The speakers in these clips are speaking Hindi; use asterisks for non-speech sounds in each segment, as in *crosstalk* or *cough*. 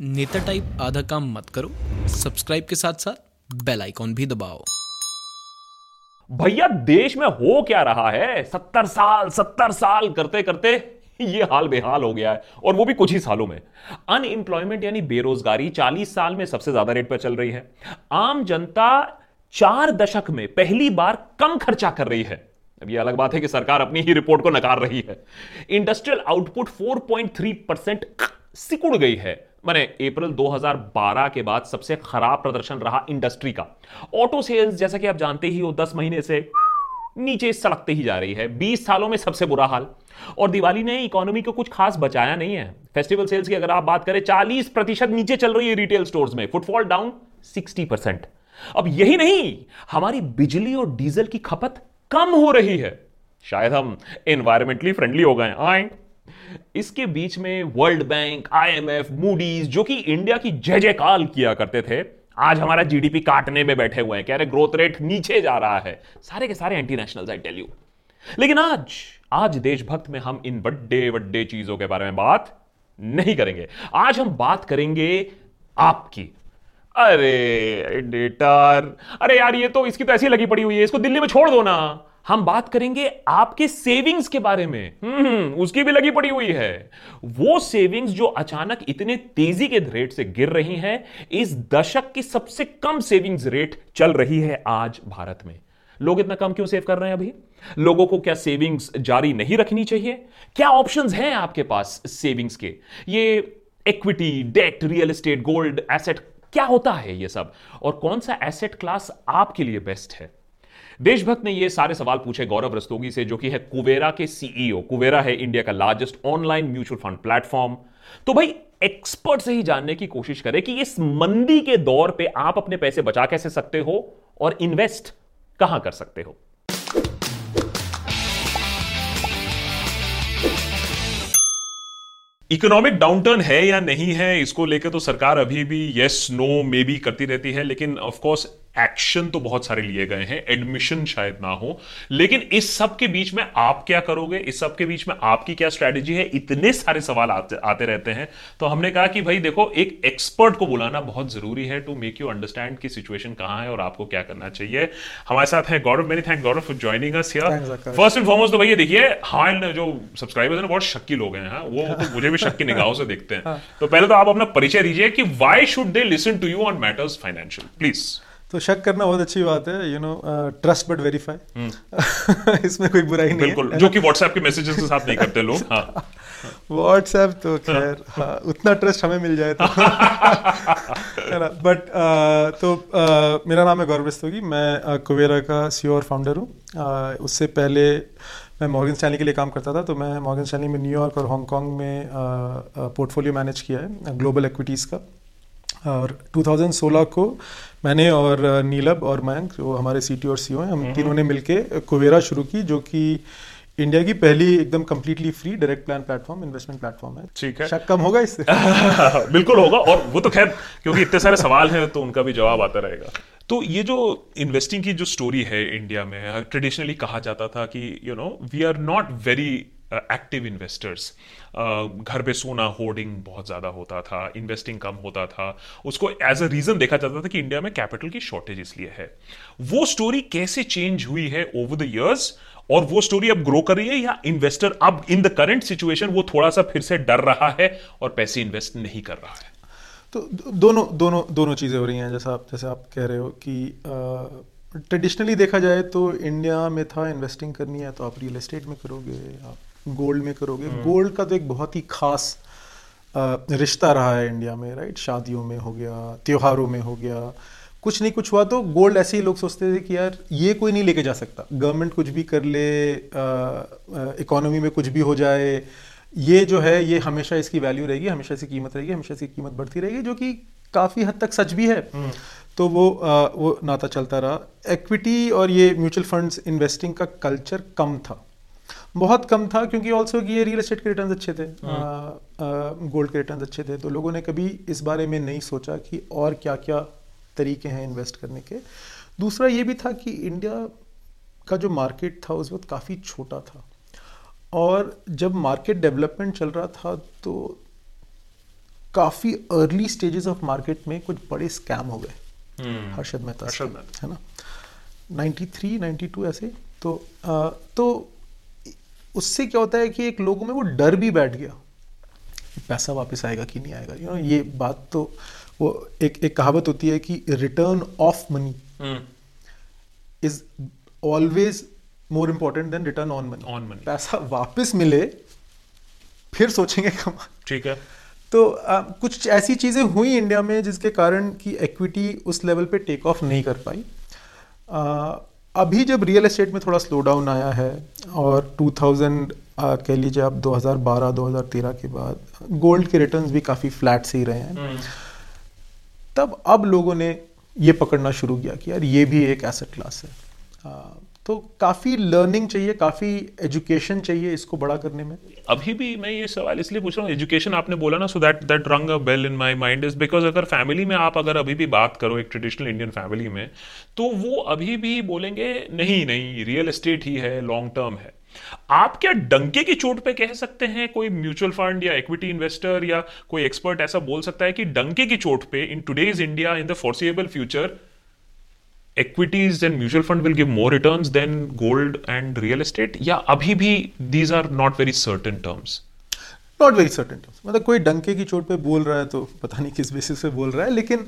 नेता टाइप आधा काम मत करो सब्सक्राइब के साथ साथ बेल आइकॉन भी दबाओ। भैया, देश में हो क्या रहा है? सत्तर साल सत्तर साल करते करते ये हाल बेहाल हो गया है, और वो भी कुछ ही सालों में। अनएम्प्लॉयमेंट यानी बेरोजगारी 40 साल में सबसे ज़्यादा रेट पर चल रही है। आम जनता चार दशक में पहली बार कम खर्चा कर रही है। अब ये अलग बात है कि सरकार अपनी ही रिपोर्ट को नकार रही है। इंडस्ट्रियल आउटपुट 4.3 परसेंट सिकुड़ गई है। मैंने अप्रैल 2012 के बाद सबसे खराब प्रदर्शन रहा इंडस्ट्री का। ऑटो सेल्स, जैसा कि आप जानते ही हो 10 महीने से नीचे सड़कते ही जा रही है। 20 सालों में सबसे बुरा हाल। और दिवाली ने इकोनॉमी को कुछ खास बचाया नहीं है। फेस्टिवल सेल्स की अगर आप बात करें 40 प्रतिशत नीचे चल रही है रिटेल स्टोर्स में। Footfall down 60 percent. अब यही नहीं, हमारी बिजली और डीजल की खपत कम हो रही है। शायद हम एनवायरमेंटली फ्रेंडली हो गए आए। इसके बीच में वर्ल्ड बैंक, आईएमएफ मूडीज जो कि इंडिया की जय जयकाल किया करते थे, आज हमारा जीडीपी काटने में बैठे हुए हैं, कह रहे ग्रोथ रेट नीचे जा रहा है। सारे के सारे anti national I tell you लेकिन आज आज देशभक्त में हम इन बड़े बड़े चीज़ों के बारे में बात नहीं करेंगे। आज हम बात करेंगे आपकी। अरे डेटर अरे यार, ये तो इसकी तो ऐसी लगी पड़ी हुई है, इसको दिल्ली में छोड़ दो ना। हम बात करेंगे आपके सेविंग्स के बारे में। हम्म उसकी भी लगी पड़ी हुई है। वो सेविंग्स जो अचानक इतने तेज़ी के रेट से गिर रही हैं, इस दशक की सबसे कम सेविंग्स रेट चल रही है आज भारत में। लोग इतना कम क्यों सेव कर रहे हैं अभी? लोगों को क्या सेविंग्स जारी नहीं रखनी चाहिए? क्या ऑप्शंस हैं आपके पास सेविंग्स के? ये equity debt real estate gold asset क्या होता है ये सब? और कौन सा एसेट क्लास आपके लिए बेस्ट है? देशभक्त ने ये सारे सवाल पूछे गौरव रस्तोगी से, जो कि है कुवेरा के सीईओ कुवेरा है इंडिया का largest online mutual fund platform तो भाई एक्सपर्ट से ही जानने की कोशिश करें कि इस मंदी के दौर पे आप अपने पैसे बचा कैसे सकते हो और इन्वेस्ट कहाँ कर सकते हो? इकोनॉमिक डाउनटर्न है या नहीं है, इसको लेकर तो सरकार अभी भी यस नो मे बी करती रहती है, लेकिन ऑफ़ कोर्स एक्शन तो बहुत सारे लिए गए हैं एडमिशन शायद ना हो लेकिन इस सब के बीच में आप क्या करोगे? इस सब के बीच में आपकी क्या स्ट्रेटेजी है? इतने सारे सवाल आते, आते रहते हैं। तो हमने कहा कि भाई देखो एक एक्सपर्ट को बुलाना बहुत ज़रूरी है टू मेक यू अंडरस्टैंड की सिचुएशन कहाँ है और आपको क्या करना चाहिए। हमारे साथ है Gaurav many thank Gaurav for joining us here first and foremost तो भैया देखिए हाँ जो सब्सक्राइबर्स हैं बहुत शक्की लोग हैं हाँ, वो तो मुझे भी शक्की निगाहों से देखते हैं। हाँ। तो पहले तो आप अपना परिचय दीजिए कि why should they listen to you on matters financial please तो शक करना बहुत अच्छी बात है you know trust but verify इसमें कोई बुराई नहीं बिल्कुल जो कि व्हाट्सएप के मैसेजेस के साथ नहीं करते लोग हाँ। *laughs* व्हाट्सएप तो खैर हाँ, उतना ट्रस्ट हमें मिल जाए तो। *laughs* है ना? बट uh, तो uh, मेरा नाम है गौरव रस्तोगी मैं कुवेरा uh, का सी और फाउंडर हूँ। उससे पहले मैं मॉर्गन स्टैनली के लिए काम करता था तो मैं मॉर्गन स्टैनली में न्यूयॉर्क और हांगकॉन्ग में पोर्टफोलियो मैनेज किया है ग्लोबल एक्विटीज़ का। और 2016 को मैंने और नीलब और मयंक जो हमारे सी टी और सी हैं हम हम्म। तीनों ने मिलके कुवेरा शुरू की जो कि इंडिया की पहली एकदम completely free direct plan platform investment platform है। ठीक है। शक कम होगा इससे। *laughs* बिल्कुल होगा और वो तो खैर क्योंकि इतने सारे सवाल हैं तो उनका भी जवाब आता रहेगा। तो ये जो इन्वेस्टिंग की जो स्टोरी है इंडिया में ट्रेडिशनली कहा जाता था कि you know we are not very active investors घर पे सोना होर्डिंग बहुत ज़्यादा होता था इन्वेस्टिंग कम होता था। उसको एज अ रीज़न देखा जाता था कि इंडिया में कैपिटल की शॉर्टेज इसलिए है। वो स्टोरी कैसे चेंज हुई है ओवर द ईयर्स और वो स्टोरी अब ग्रो कर रही है या इन्वेस्टर अब इन द करंट सिचुएशन वो थोड़ा सा फिर से डर रहा है और पैसे इन्वेस्ट नहीं कर रहा है? तो दोनों दोनों दोनों चीज़ें हो रही हैं, जैसा आप, जैसे आप कह रहे हो कि ट्रेडिशनली देखा जाए तो इंडिया में था इन्वेस्टिंग करनी है तो आप रियल एस्टेट में करोगे, आप गोल्ड में करोगे। Gold hmm. का तो एक बहुत ही खास रिश्ता रहा है इंडिया में राइट शादियों में हो गया त्योहारों में हो गया। कुछ नहीं कुछ हुआ तो गोल्ड ऐसे ही लोग सोचते थे कि यार ये कोई नहीं लेके जा सकता। गवर्नमेंट कुछ भी कर ले इकोनॉमी में कुछ भी हो जाए ये जो है ये हमेशा इसकी वैल्यू रहेगी हमेशा इसकी कीमत रहेगी हमेशा इसकी कीमत बढ़ती रहेगी जो कि काफ़ी हद तक सच भी है। हम्म। तो वो आ, वो नाता चलता रहा। एक्विटी और ये म्यूचुअल फंड्स इन्वेस्टिंग का कल्चर कम था। बहुत कम था क्योंकि ऑल्सो कि ये रियल एस्टेट के रिटर्न अच्छे थे। गोल्ड हाँ। के रिटर्न अच्छे थे। तो लोगों ने कभी इस बारे में नहीं सोचा कि और क्या क्या तरीके हैं इन्वेस्ट करने के। दूसरा ये भी था कि इंडिया का जो मार्केट था उस वक्त काफ़ी छोटा था। और जब मार्केट डेवलपमेंट चल रहा था तो काफ़ी अर्ली स्टेजेस ऑफ़ मार्केट में कुछ बड़े स्कैम हो गए। हम्म। हर्षद मेहता हर्षद मेहता। है ना? 93 92 ऐसे। तो आ, तो उससे क्या होता है कि एक लोगों में वो डर भी बैठ गया पैसा वापस आएगा कि नहीं आएगा। यू नो ये बात तो वो एक एक कहावत होती है कि return of money is always more important than return on money on money पैसा वापस मिले फिर सोचेंगे कमा ठीक है। तो आ, कुछ ऐसी चीज़ें हुई इंडिया में जिसके कारण कि एक्विटी उस लेवल पे टेक ऑफ़ नहीं कर पाई। आ, अभी जब रियल एस्टेट में थोड़ा स्लो डाउन आया है और 2000 आ, कह लीजिए आप 2012 2013 के बाद गोल्ड के रिटर्न्स भी काफ़ी फ्लैट से ही रहे हैं। हम्म, तब अब लोगों ने ये पकड़ना शुरू किया कि यार ये भी एक एसेट क्लास है। तो काफ़ी लर्निंग चाहिए, काफ़ी एजुकेशन चाहिए इसको बड़ा करने में? अभी भी मैं ये सवाल इसलिए पूछ रहा हूँ एजुकेशन आपने बोला ना so that that rang a bell in my mind is because अगर फैमिली में आप अगर अभी भी बात करो एक ट्रेडिशनल इंडियन फैमिली में तो वो अभी भी बोलेंगे, नहीं नहीं रियल एस्टेट ही है लॉन्ग टर्म है. आप क्या डंके की चोट पे कह सकते हैं, कोई म्यूचुअल फंड या इक्विटी इन्वेस्टर या कोई एक्सपर्ट ऐसा बोल सकता है कि डंके की चोट पे in today's India in the foreseeable future equities and mutual fund will give more returns than gold and real estate? या अभी भी these are not very certain terms. Not very certain मतलब कोई डंके की चोट पे बोल रहा है तो पता नहीं किस बेसिस पे बोल रहा है लेकिन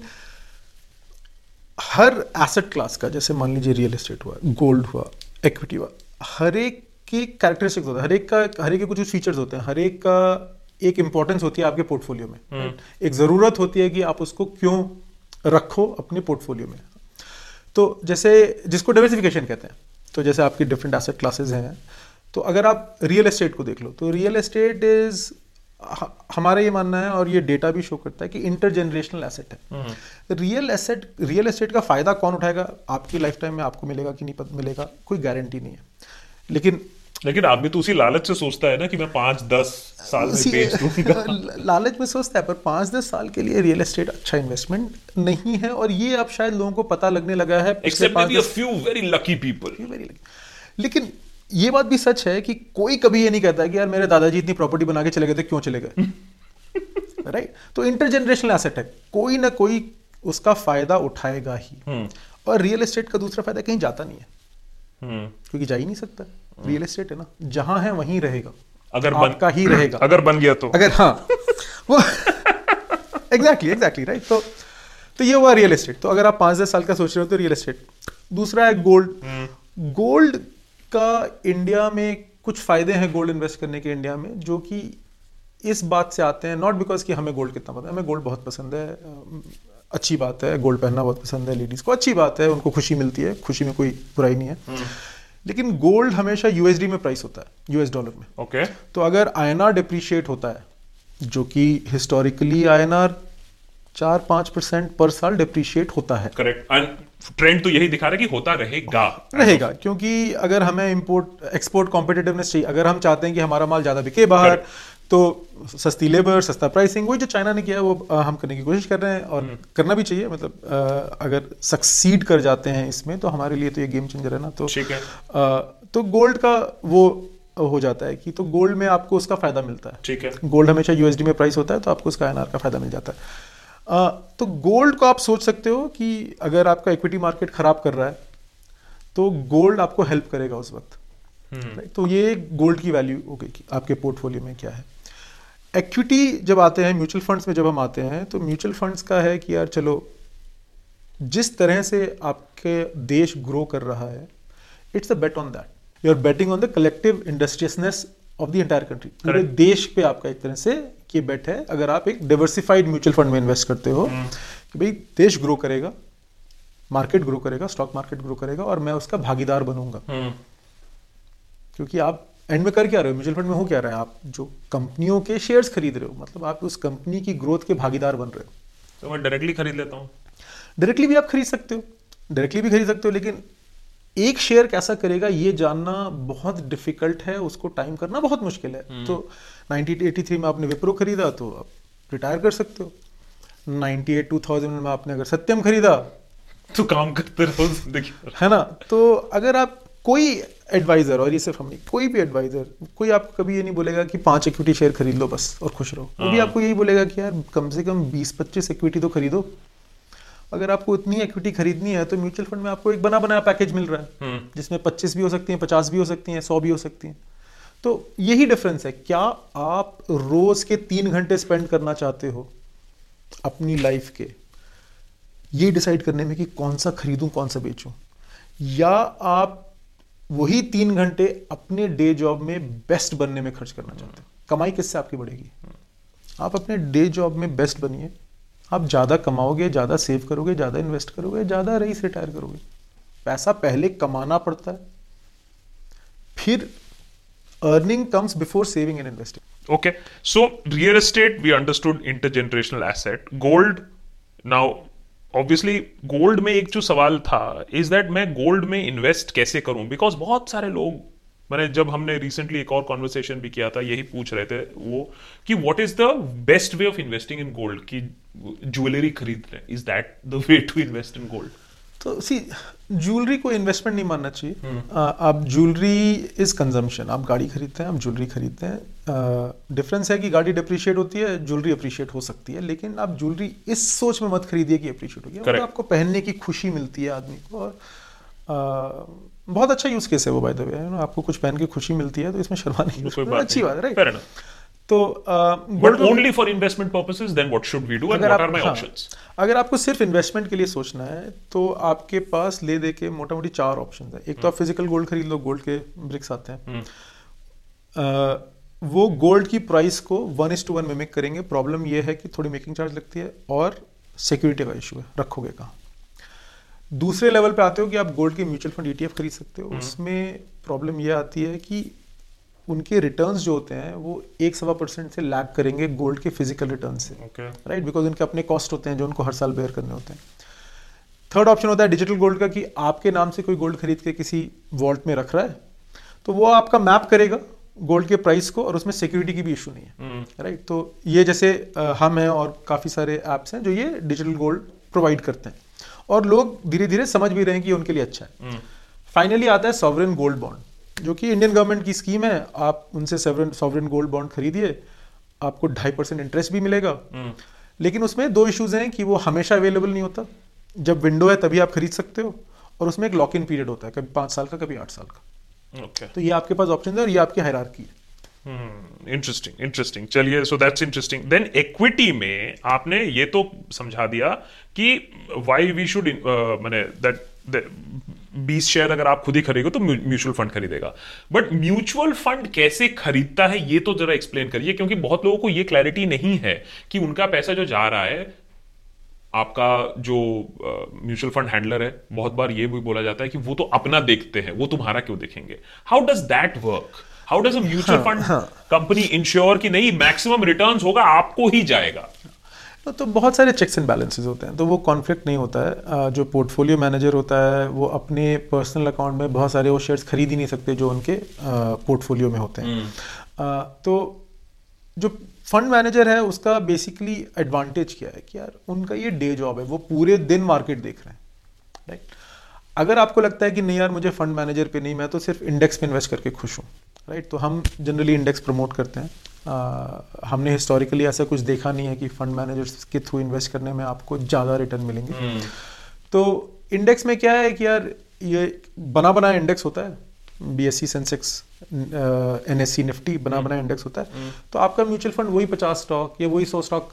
हर एसेट क्लास का जैसे मान लीजिए रियल एस्टेट हुआ गोल्ड हुआ इक्विटी हुआ हर एक की कैरेक्टरिस्टिक्स होता है हर एक का हर एक के कुछ फीचर्स होते हैं हर एक का एक इंपॉर्टेंस होती है आपके पोर्टफोलियो में एक ज़रूरत होती है कि आप उसको क्यों रखो अपने पोर्टफोलियो में। तो जैसे जिसको डाइवर्सिफिकेशन कहते हैं तो जैसे आपकी डिफरेंट एसेट क्लासेज हैं तो अगर आप रियल एस्टेट को देख लो तो रियल एस्टेट इज़ हमारा ये मानना है और ये डेटा भी शो करता है कि इंटर जनरेशनल एसेट है रियल एसेट रियल एस्टेट का फ़ायदा कौन उठाएगा? आपकी लाइफ टाइम में आपको मिलेगा कि नहीं मिलेगा? कोई गारंटी नहीं है। लेकिन लेकिन आदमी तो उसी लालच से सोचता है ना कि मैं पाँच दस साल में बेच दूँगा। *laughs* लालच में सोचता है पर पाँच दस साल के लिए रियल एस्टेट अच्छा इन्वेस्टमेंट नहीं है और ये अब शायद लोगों को पता लगने लगा है फ्यू वेरी लकी पीपल लेकिन ये बात भी सच है कि कोई कभी ये नहीं कहता कि यार मेरे दादाजी इतनी प्रॉपर्टी बना के चले गए थे क्यों चले गए? *laughs* राइट तो इंटरजेनरेशनल एसेट है। कोई ना कोई उसका फ़ायदा उठाएगा ही। और रियल एस्टेट का दूसरा फ़ायदा कहीं जाता नहीं है। क्योंकि जा ही नहीं सकता। रियल एस्टेट है ना? जहाँ है वहीं रहेगा। अगर बन- का ही रहेगा। अगर बन गया तो। अगर हाँ। वो एग्जैक्टली एग्जैक्टली राइट तो तो ये हुआ रियल एस्टेट तो अगर आप पाँच दस साल का सोच रहे हो तो रियल एस्टेट दूसरा है गोल्ड गोल्ड का इंडिया में कुछ फ़ायदे हैं गोल्ड इन्वेस्ट करने के इंडिया में जो कि इस बात से आते हैं नॉट बिकॉज़ कि हमें गोल्ड कितना पता है। हमें गोल्ड बहुत पसंद है। अच्छी बात है गोल्ड पहनना बहुत पसंद है लेडीज़ को। अच्छी बात है उनको खुशी मिलती है। खुशी में कोई बुराई नहीं है। लेकिन गोल्ड हमेशा यूएसडी में प्राइस होता है यूएस डॉलर में। Okay okay. तो अगर आईएनआर डिप्रिशिएट होता है जो कि हिस्टोरिकली आईएनआर चार पाँच परसेंट पर साल डिप्रिशिएट होता है। करेक्ट ट्रेंड तो यही दिखा रहा है कि होता रहेगा। रहेगा क्योंकि अगर हमें इंपोर्ट एक्सपोर्ट कॉम्पिटेटिवनेस चाहिए अगर हम चाहते हैं कि हमारा माल ज़्यादा बिके बाहर तो सस्ती लेबर सस्ता प्राइसिंग वही जो चाइना ने किया है, वो हम करने की कोशिश कर रहे हैं और करना भी चाहिए मतलब अगर सक्सीड कर जाते हैं इसमें तो हमारे लिए तो ये गेम चेंजर है ना तो ठीक है। तो गोल्ड का वो हो जाता है कि तो गोल्ड में आपको उसका फ़ायदा मिलता है। ठीक है। गोल्ड हमेशा यूएसडी में प्राइस होता है तो आपको उसका आईएनआर का फ़ायदा मिल जाता है। तो गोल्ड को आप सोच सकते हो कि अगर आपका इक्विटी मार्केट खराब कर रहा है तो गोल्ड आपको हेल्प करेगा उस वक्त। तो ये गोल्ड की वैल्यू हो गई आपके पोर्टफोलियो में क्या है। इक्विटी जब आते हैं म्यूचुअल फंड्स में जब हम आते हैं तो म्यूचुअल फंड्स का है कि यार चलो जिस तरह से आपके देश ग्रो कर रहा है it's a bet on that you are betting on the collective industriousness of the entire country पूरे देश पे आपका एक तरह से ये बेट है। अगर आप एक डाइवर्सिफाइड म्यूचुअल फंड में इन्वेस्ट करते हो कि भाई देश ग्रो करेगा मार्केट ग्रो करेगा स्टॉक मार्केट ग्रो करेगा और मैं उसका भागीदार बनूँगा। हम्म, क्योंकि आप एंड में कर क्या रहे हो? म्यूचुअल फंड में हो क्या रहा है? आप जो कंपनियों के शेयर्स खरीद रहे हो मतलब आप उस कंपनी की ग्रोथ के भागीदार बन रहे हो। तो मैं डायरेक्टली खरीद लेता हूँ। डायरेक्टली भी आप खरीद सकते हो। डायरेक्टली भी खरीद सकते हो लेकिन एक शेयर कैसा करेगा ये जानना बहुत डिफ़िकल्ट है उसको टाइम करना बहुत मुश्किल है। तो 1983 में आपने विप्रो खरीदा तो आप रिटायर कर सकते हो। 98 2000 में आपने अगर सत्यम खरीदा तो काम करते रहो भर है ना? तो अगर आप कोई एडवाइजर और ये सिर्फ़ हम नहीं कोई भी एडवाइजर कोई आपको कभी ये नहीं बोलेगा कि पाँच इक्विटी शेयर खरीद लो बस और खुश रहो। वो भी आपको यही बोलेगा कि यार कम से कम बीस पच्चीस इक्विटी तो खरीदो। अगर आपको इतनी इक्विटी खरीदनी है तो म्यूचुअल फंड में आपको एक बना बनाया पैकेज मिल रहा है जिसमें पच्चीस भी हो सकती है पचास भी हो सकती है सौ भी हो सकती हैं। तो यही डिफरेंस है। क्या आप रोज के तीन घंटे स्पेंड करना चाहते हो अपनी लाइफ के? ये डिसाइड करने में कि कौन सा खरीदूं कौन सा बेचूं। या आप वही तीन घंटे अपने डे जॉब में बेस्ट बनने में खर्च करना चाहते हैं। कमाई किससे आपकी बढ़ेगी? आप अपने डे जॉब में बेस्ट बनिए। आप ज़्यादा कमाओगे ज़्यादा सेव करोगे ज़्यादा इन्वेस्ट करोगे ज़्यादा रईस रिटायर करोगे। पैसा पहले कमाना पड़ता है। फिर earning comes before saving and investing Okay, so real estate we understood intergenerational asset gold now obviously gold में एक जो सवाल था इज़ दैट मैं गोल्ड में इन्वेस्ट कैसे करूँ? बिकॉज़ बहुत सारे लोग, मैंने जब हमने रिसेंटली एक और कॉन्वर्सेशन भी किया था, यही पूछ रहे थे वो, कि what is the best way of investing in gold कि ज्वेलरी खरीद रहे is that the way to invest in gold तो सी ज्वेलरी को इन्वेस्टमेंट नहीं मानना चाहिए। आ, आप ज्वेलरी इज़ कंजम्पशन आप गाड़ी खरीदते हैं आप ज्वेलरी खरीदते हैं डिफरेंस है कि गाड़ी डिप्रिशिएट होती है ज्वेलरी अप्रिशिएट हो सकती है लेकिन आप ज्वेलरी इस सोच में मत खरीदिए कि अप्रिशिएट होगी। मतलब आपको पहनने की खुशी मिलती है आदमी को और आ, बहुत अच्छा यूज़ केस है वो बाय द वे आपको कुछ पहन के खुशी मिलती है तो इसमें शर्माने की अच्छी बात है राइट तो but only for investment then what should we do and what are my options अगर आपको सिर्फ़ इन्वेस्टमेंट के लिए सोचना है तो आपके पास ले दे के मोटा मोटी चार ऑप्शन है। एक तो आप फ़िज़िकल गोल्ड खरीद लो गोल्ड के ब्रिक्स आते हैं। uh, वो गोल्ड की प्राइस को one is to one mimic करेंगे। प्रॉब्लम ये है कि थोड़ी मेकिंग चार्ज लगती है और सिक्योरिटी का इशू है रखोगे कहाँ? दूसरे लेवल पे आते हो कि आप गोल्ड के म्यूचुअल फंड ईटीएफ खरीद सकते हो। उसमें प्रॉब्लम ये आती है कि उनके रिटर्न्स जो होते हैं वो एक सवा परसेंट से लैग करेंगे गोल्ड के फ़िज़िकल रिटर्न से राइट बिकॉज़ उनके अपने कॉस्ट होते हैं जो उनको हर साल बेयर करने होते हैं। थर्ड ऑप्शन होता है डिजिटल गोल्ड का कि आपके नाम से कोई गोल्ड खरीद के किसी वॉल्ट में रख रहा है तो वो आपका मैप करेगा गोल्ड के प्राइस को और उसमें सिक्योरिटी की भी इशू नहीं है राइट right? तो ये जैसे हम हैं और काफ़ी सारे ऐप्स हैं जो ये डिजिटल गोल्ड प्रोवाइड करते हैं। और लोग धीरे धीरे समझ भी रहे हैं कि उनके लिए अच्छा है। फाइनली आता है सॉवरन गोल्ड बॉन्ड जो कि इंडियन गवर्नमेंट की स्कीम है आप उनसे सॉवरन गोल्ड बॉन्ड खरीदिए आपको ढाई परसेंट इंटरेस्ट भी मिलेगा। हम्म। लेकिन उसमें दो इश्यूज़ हैं कि वो हमेशा अवेलेबल नहीं होता। जब विंडो है तभी आप खरीद सकते हो और उसमें एक लॉक इन पीरियड होता है कभी पाँच साल का कभी आठ साल का। Okay. तो ये आपके पास ऑप्शन है और ये आपकी हैरारकी है। इंटरेस्टिंग इंटरेस्टिंग चलिए so that's interesting then equity में आपने ये तो समझा दिया कि वाई वी शुड मैंने दैट बीस शेयर अगर आप खुद ही खरीदो तो म्यूचुअल फंड खरीदेगा। बट म्यूचुअल फंड कैसे खरीदता है ये तो जरा एक्सप्लेन करिए क्योंकि बहुत लोगों को ये क्लैरिटी नहीं है कि उनका पैसा जो जा रहा है आपका जो म्यूचुअल फंड हैंडलर है बहुत बार ये भी बोला जाता है कि वो तो अपना देखते हैं वो तुम्हारा क्यों देखेंगे? How does that work how does a mutual fund company ensure कि नहीं मैक्सिमम रिटर्न होगा आपको ही जाएगा? तो बहुत सारे चेक्स एंड बैलेंसेस होते हैं। तो वो कॉन्फ्लिक्ट नहीं होता है। जो पोर्टफोलियो मैनेजर होता है वो अपने पर्सनल अकाउंट में बहुत सारे वो शेयर्स खरीद ही नहीं सकते जो उनके पोर्टफोलियो में होते हैं। हम्म। तो जो फंड मैनेजर है उसका बेसिकली एडवांटेज क्या है कि यार उनका ये डे जॉब है वो पूरे दिन मार्केट देख रहे हैं राइट अगर आपको लगता है कि नहीं यार मुझे फंड मैनेजर पे नहीं मैं तो सिर्फ़ इंडेक्स पे इन्वेस्ट करके खुश हूँ राइट तो हम जनरली इंडेक्स प्रमोट करते हैं। हमने हिस्टोरिकली ऐसा कुछ देखा नहीं है कि फंड मैनेजर्स के थ्रू इन्वेस्ट करने में आपको ज़्यादा रिटर्न मिलेंगे। हम्म। तो इंडेक्स में क्या है कि यार ये बना बना इंडेक्स होता है। B S C Sensex N S C Nifty बना हम्म। बना इंडेक्स होता है। हम्म। तो आपका म्यूचुअल फंड वही पचास स्टॉक या वही सौ स्टॉक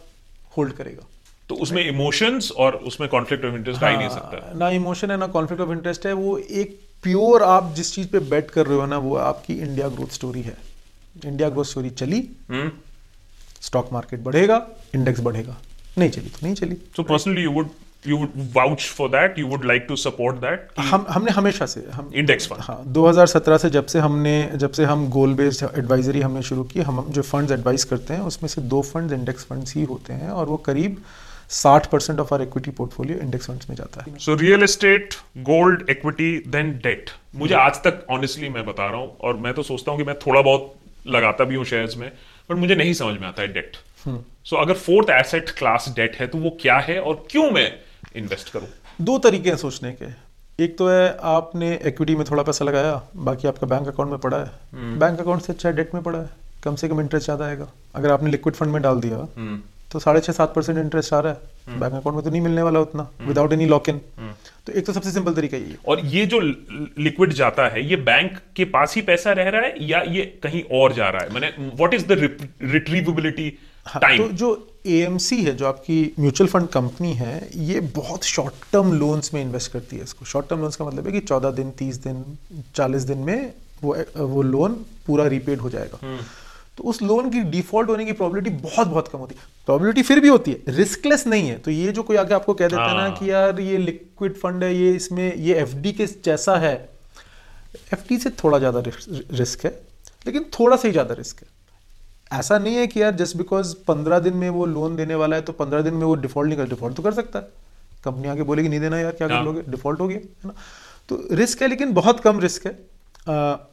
होल्ड करेगा। तो उसमें इमोशंस और उसमें कॉन्फ्लिक्ट ऑफ़ इंटरेस्ट आ ही नहीं सकता। हाँ, ना इमोशन है ना कॉन्फ्लिक्ट ऑफ़ इंटरेस्ट है। वो एक प्योर आप जिस चीज़ पे बेट कर रहे हो ना वो आपकी इंडिया ग्रोथ स्टोरी है। इंडिया ग्रोथ स्टोरी चली स्टॉक हम्म। मार्केट बढ़ेगा इंडेक्स बढ़ेगा। नहीं चली तो नहीं चली। So personally you would you would vouch for that you would like to support that हम हमने हमेशा से हम इंडेक्स फंड हाँ 2017 से जब से हमने जब से हम गोल बेस्ड एडवाइजरी हमने शुरू की हम जो फंड्स एडवाइस करते हैं उसमें से दो फंड्स इंडेक्स फंड्स ही होते हैं और वो करीब साठ percent of our equity portfolio index funds में जाता है। So real estate gold equity then debt मुझे आज तक ऑनेस्टली मैं बता रहा हूँ और मैं तो सोचता हूँ कि मैं थोड़ा बहुत लगाता भी हूँ शेयर्स में बट मुझे नहीं समझ में आता है डेट सो हम्म। so, अगर फोर्थ एसेट क्लास डेट है तो वो क्या है और क्यों मैं इन्वेस्ट करूँ? दो तरीके हैं सोचने के। एक तो है आपने इक्विटी में थोड़ा पैसा लगाया बाकी आपका बैंक अकाउंट में पड़ा है। बैंक अकाउंट से अच्छा डेट में पड़ा है। कम से कम इंटरेस्ट ज़्यादा आएगा। अगर आपने लिक्विड फंड में डाल दिया तो साढ़े छः सात परसेंट इंटरेस्ट आ रहा है। बैंक अकाउंट में तो नहीं मिलने वाला उतना विदाउट एनी लॉक इन तो एक तो सबसे सिंपल तरीका ये। और ये जो लिक्विड जाता है ये बैंक के पास ही पैसा रह रहा है या ये कहीं और जा रहा है? मैंने what is the retrievability time तो जो एएमसी है जो आपकी म्यूचुअल फंड कंपनी है ये बहुत शॉर्ट टर्म लोन्स में इन्वेस्ट करती है इसको। शॉर्ट टर्म लोन्स का मतलब है कि चौदह दिन तीस दिन चालीस दिन में वो वो लोन पूरा रीपेड हो जाएगा। तो उस लोन की डिफ़ॉल्ट होने की प्रोबेबिलिटी बहुत बहुत कम होती है। प्रोबेबिलिटी फिर भी होती है रिस्कलेस नहीं है। तो ये जो कोई आगे आपको कह देता है ना हाँ। कि यार ये लिक्विड फंड है ये इसमें ये एफडी के जैसा है। एफ़ से थोड़ा ज़्यादा रिस्क है लेकिन थोड़ा सा ही ज़्यादा रिस्क है। ऐसा नहीं है कि यार जस्ट बिकॉज़ पंद्रह दिन में वो लोन देने वाला है तो पंद्रह दिन में वो डिफ़ॉल्ट नहीं कर डिफ़ॉल्ट तो कर सकता है। कंपनी आके बोलेगी नहीं देना यार क्या कर। लोगे डिफ़ॉल्ट हो गया है ना? तो रिस्क है लेकिन बहुत कम रिस्क है।